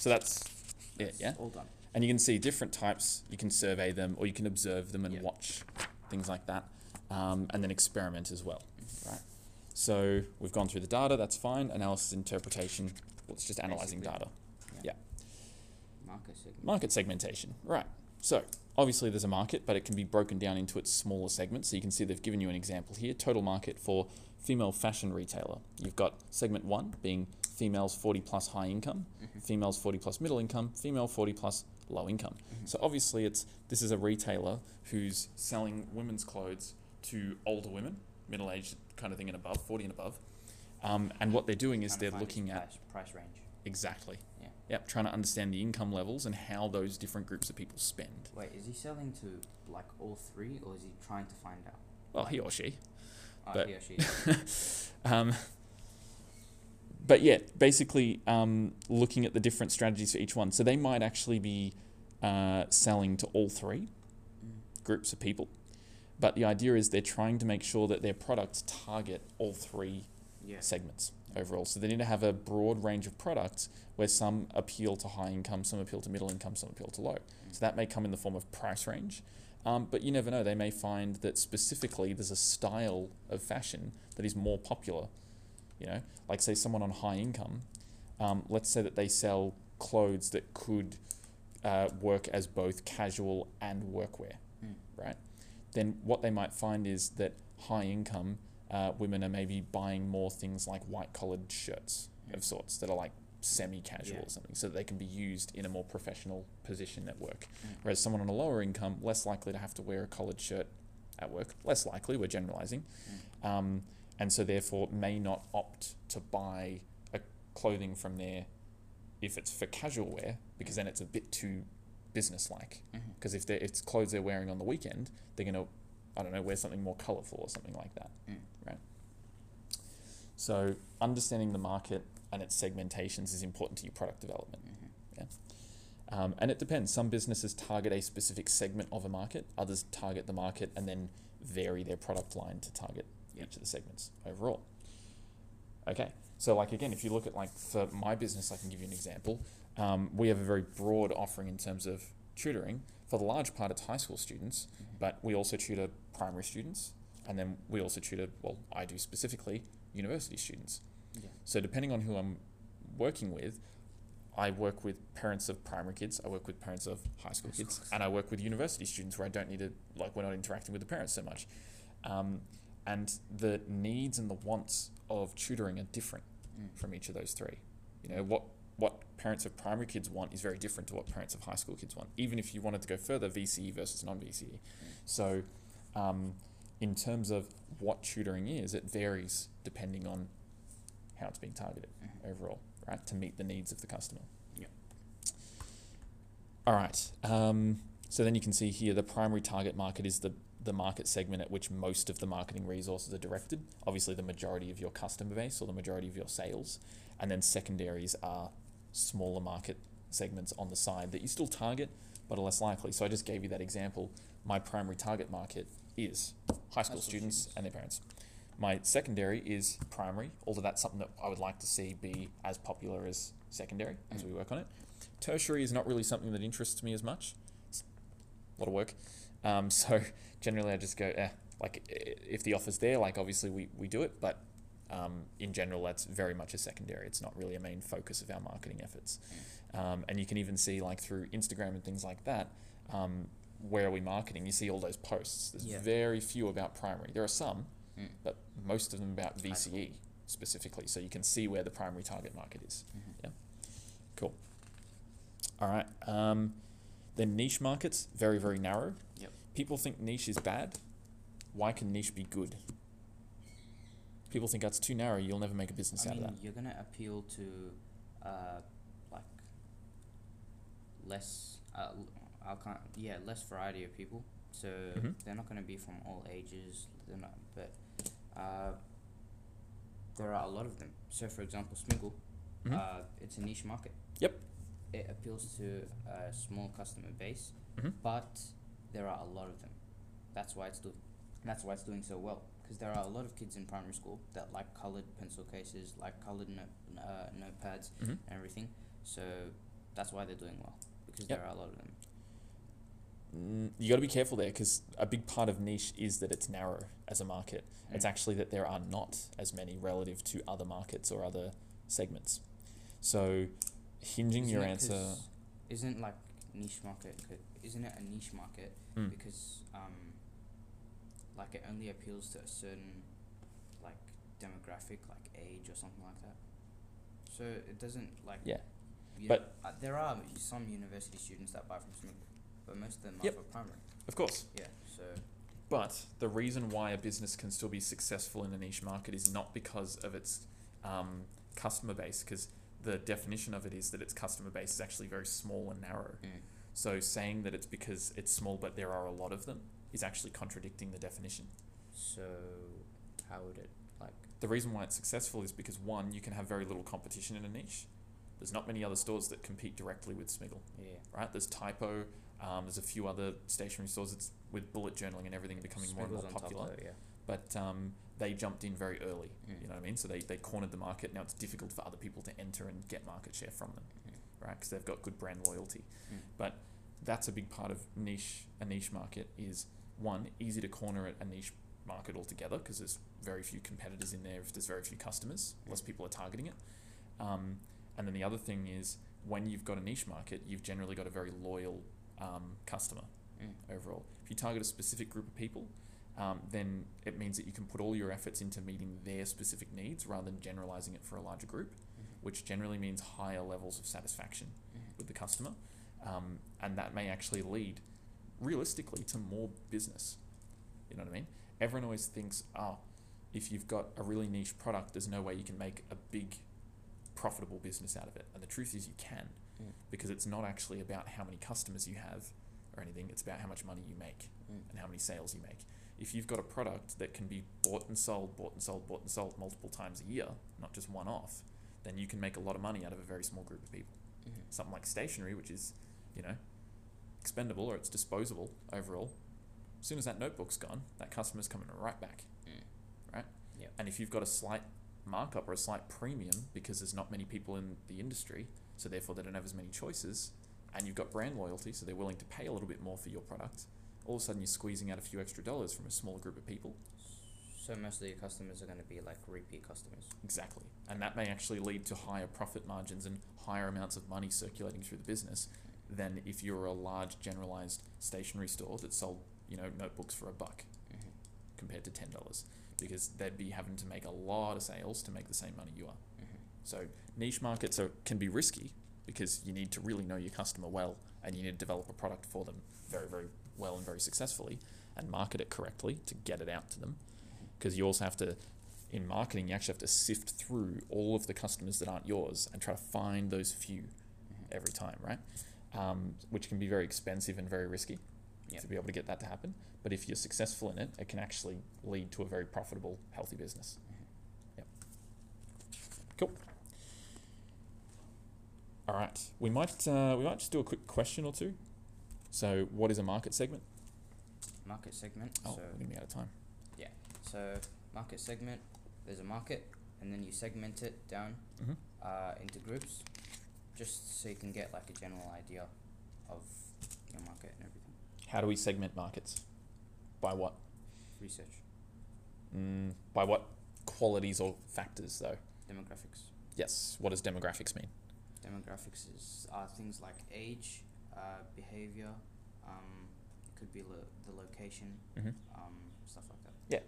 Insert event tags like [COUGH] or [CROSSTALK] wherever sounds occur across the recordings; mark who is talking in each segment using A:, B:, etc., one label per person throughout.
A: So that's it, yeah.
B: All done.
A: And you can see different types. You can survey them, or you can observe them and
B: Yep.
A: watch things like that, um, and then experiment as well, right? So we've gone through the data. That's fine. Analysis, interpretation. Well, it's just analyzing
B: Basically.
A: data.
B: Market segment.
A: Market segmentation, right? So obviously there's a market, but it can be broken down into its smaller segments. So you can see they've given you an example here. Total market for female fashion retailer. You've got segment one being females 40 plus high income,
B: Mhm.
A: females 40 plus middle income, female 40 plus low income.
B: Mhm.
A: So obviously it's this is a retailer who's selling women's clothes to older women, middle aged kind of thing and above, 40 and above. Um, and what they're doing is they're looking at
B: price, price range.
A: exactly.
B: Yeah.
A: Yep, trying to understand the income levels and how those different groups of people spend.
B: Wait, is he selling to like all three, or is he trying to find out?
A: Well, he or she.
B: Uh,
A: But-
B: he or she. [LAUGHS]
A: Um, but yeah, basically um, looking at the different strategies for each one. So they might actually be uh, selling to all three groups of people. But the idea is they're trying to make sure that their products target all three
B: Yeah.
A: segments overall. So they need to have a broad range of products where some appeal to high income, some appeal to middle income, some appeal to low. So that may come in the form of price range. Um, but you never know. They may find that specifically there's a style of fashion that is more popular. You know, like say someone on high income, um, let's say that they sell clothes that could uh, work as both casual and workwear,
B: Mm.
A: right? Then what they might find is that high income uh, women are maybe buying more things like white collared shirts of
B: Mm.
A: sorts that are like semi casual
B: Yeah.
A: or something, so that they can be used in a more professional position at work.
B: Mm.
A: Whereas someone on a lower income, less likely to have to wear a collared shirt at work, less likely, we're generalizing, um, and so therefore may not opt to buy a clothing from there if it's for casual wear, because then it's a bit too business like.
B: Mhm.
A: Because if, they're- if it's clothes they're wearing on the weekend, they're going to, I don't know, wear something more colourful or something like that.
B: Mm.
A: Right? So understanding the market and its segmentations is important to your product development.
B: Mhm.
A: Um, and it depends. Some businesses target a specific segment of a market, others target the market and then vary their product line to target. Each of the segments overall. Okay, so like again, if you look at like for my business, I can give you an example. Um, we have a very broad offering in terms of tutoring. For the large part, it's high school students,
B: Mhm.
A: but we also tutor primary students, and then we also tutor, well, I do specifically, university students.
B: Yeah.
A: So depending on who I'm working with, I work with parents of primary kids, I work with parents of high school kids, and I work with university students where I don't need to, like, we're not interacting with the parents so much. Um, and the needs and the wants of tutoring are different
B: Mm.
A: from each of those three. You know, what, what parents of primary kids want is very different to what parents of high school kids want, even if you wanted to go further, VCE versus non VCE. So, um, in terms of what tutoring is, it varies depending on how it's being targeted
B: Mhm.
A: overall, right, to meet the needs of the customer.
B: Yep.
A: All right. Um, so then you can see here the primary target market is the, the market segment at which most of the marketing resources are directed. Obviously, the majority of your customer base or the majority of your sales. And then secondaries are smaller market segments on the side that you still target but are less likely. So I just gave you that example. My primary target market is high school
B: school
A: students,
B: students.
A: and their parents. My secondary is primary, although that's something that I would like to see be as popular as secondary as
B: Mm.
A: we work on it. Tertiary is not really something that interests me as much. It's a lot of work. Um, [LAUGHS] so generally, I just go, eh, like if the offer's there, like obviously we, we do it, but um, in general, that's very much a secondary. It's not really a main focus of our marketing efforts. Um, and you can even see like through Instagram and things like that, um, where are we marketing? You see all those posts. There's
B: Yeah.
A: very few about primary. There are some,
B: Mm.
A: but most of them about VCE specifically. So you can see where the primary target market is.
B: Mhm.
A: Yeah. Cool. All right. Um, then niche markets, very, very narrow.
B: Yep.
A: People think niche is bad. Why can niche be good? People think that's too narrow. You'll never make a business
B: I
A: out
B: mean,
A: of that.
B: you're gonna appeal to, uh, like less. Uh, l- I can't. Yeah, less variety of people. So
A: Mhm.
B: they're not gonna be from all ages. They're not. But uh, there are a lot of them. So for example, Smiggle.
A: Mhm.
B: Uh, it's a niche market.
A: Yep.
B: It appeals to a small customer base,
A: Mhm.
B: but there are a lot of them. That's why it's do. That's why it's doing so well. Because there are a lot of kids in primary school that like colored pencil cases, like colored note, uh, notepads,
A: Mhm.
B: and everything. So that's why they're doing well because
A: Yep.
B: there are a lot of them.
A: Mm, you got to be careful there because a big part of niche is that it's narrow as a market. It's
B: Mm.
A: actually that there are not as many relative to other markets or other segments. So, hinging
B: Isn't
A: your answer.
B: Isn't like niche market? Isn't it a niche market
A: Mm.
B: because um, like it only appeals to a certain like demographic, like age or something like that. So it doesn't like.
A: Yeah. But-
B: uh, there are some university students that buy from Smiggle, but most of them
A: Yep.
B: are for primary.
A: Of course.
B: Yeah. So
A: But the reason why a business can still be successful in a niche market is not because of its um, customer base, because the definition of it is that its customer base is actually very small and narrow.
B: mm,
A: So saying that it's because it's small but there are a lot of them is actually contradicting the definition.
B: so how would it like?
A: The reason why it's successful is because one, you can have very little competition in a niche. There's not many other stores that compete directly with Smiggle,
B: Yeah.
A: right? There's Typo, um, there's a few other stationery stores that's with bullet journaling and everything becoming more and more
B: Smiggle's
A: popular.
B: though, yeah.
A: But um, they jumped in very early.
B: Mm.
A: You know what I mean? So they, they cornered the market. Now it's difficult for other people to enter and get market share from them,
B: Mm.
A: right? Because they've got good brand loyalty.
B: Mm.
A: But that's a big part of niche. A niche market is one easy to corner a- a niche market altogether because there's very few competitors in there. If there's very few customers, less people are targeting it. Um, and then the other thing is when you've got a niche market, you've generally got a very loyal um, customer
B: Mm.
A: overall. If you target a specific group of people, um, then it means that you can put all your efforts into meeting their specific needs rather than generalizing it for a larger group,
B: Mhm.
A: which generally means higher levels of satisfaction
B: Mhm.
A: with the customer. Um, and that may actually lead realistically to more business. You know what I mean? Everyone always thinks, oh, if you've got a really niche product, there's no way you can make a big profitable business out of it. And the truth is, you can
B: Mm.
A: because it's not actually about how many customers you have or anything, it's about how much money you make
B: Mm.
A: and how many sales you make. If you've got a product that can be bought and sold, bought and sold, bought and sold multiple times a year, not just one off, then you can make a lot of money out of a very small group of people.
B: Mhm.
A: Something like stationery, which is, you know, expendable or it's disposable overall. As soon as that notebook's gone, that customer's coming right back.
B: Mm.
A: Right?
B: Yep.
A: And if you've got a slight markup or a slight premium because there's not many people in the industry, so therefore they don't have as many choices, and you've got brand loyalty, so they're willing to pay a little bit more for your product, all of a sudden you're squeezing out a few extra dollars from a smaller group of people.
B: So most of your customers are going to be like repeat customers.
A: Exactly. And that may actually lead to higher profit margins and higher amounts of money circulating through the business than if you're a large generalized stationery store that sold, you know, notebooks for a buck
B: Mm-hmm.
A: compared to ten dollars. Because they'd be having to make a lot of sales to make the same money you are.
B: Mm-hmm.
A: So niche markets are, can be risky because you need to really know your customer well and you need to develop a product for them very, very well and very successfully and market it correctly to get it out to them. Because you also have to, in marketing, you actually have to sift through all of the customers that aren't yours and try to find those few
B: Mm-hmm.
A: every time, right? Um, which can be very expensive and very risky
B: Yep.
A: to be able to get that to happen. But if you're successful in it, it can actually lead to a very profitable, healthy business. Yep. Cool. All right, we might uh, we might just do a quick question or two. So, what is a market segment?
B: Market segment.
A: Oh,
B: so
A: we're gonna be out of time. Yeah.
B: So market segment. There's a market, and then you segment it down
A: Mm-hmm.
B: uh, into groups, just so you can get like a general idea of your market and everything.
A: How do we segment markets? By what?
B: Research,
A: Mm, by what qualities or factors, though?
B: demographics.
A: Yes. What does demographics mean?
B: Demographics is are things like age, uh, behavior. Um, it could be lo- the location,
A: Mm-hmm.
B: um, stuff like that. Yeah.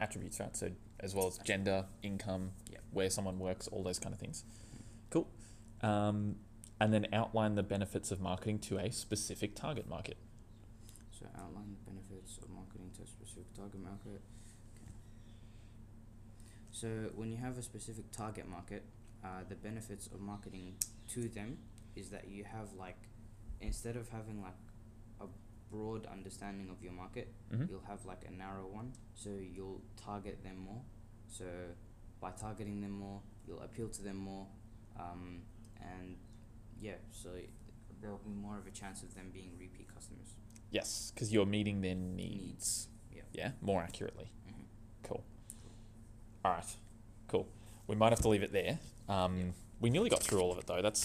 A: Attributes, right? So, as well as gender, income,
B: yeah.
A: where someone works, all those kind of things. Cool. Um, and then outline the benefits of marketing to a specific target market.
B: So outline the benefits of marketing to a specific target market. Okay. So when you have a specific target market, uh, the benefits of marketing to them is that you have like instead of having like a broad understanding of your market,
A: Mm-hmm.
B: you'll have like a narrow one. So you'll target them more. So by targeting them more, you'll appeal to them more, um, and yeah, so there'll be more of a chance of them being repeat customers.
A: Yes, because you're meeting their needs.
B: Needs, yeah.
A: Yeah, more accurately.
B: Mm-hmm.
A: Cool. All right. Cool. We might have to leave it there. Um,
B: Yeah.
A: We nearly got through all of it though. That's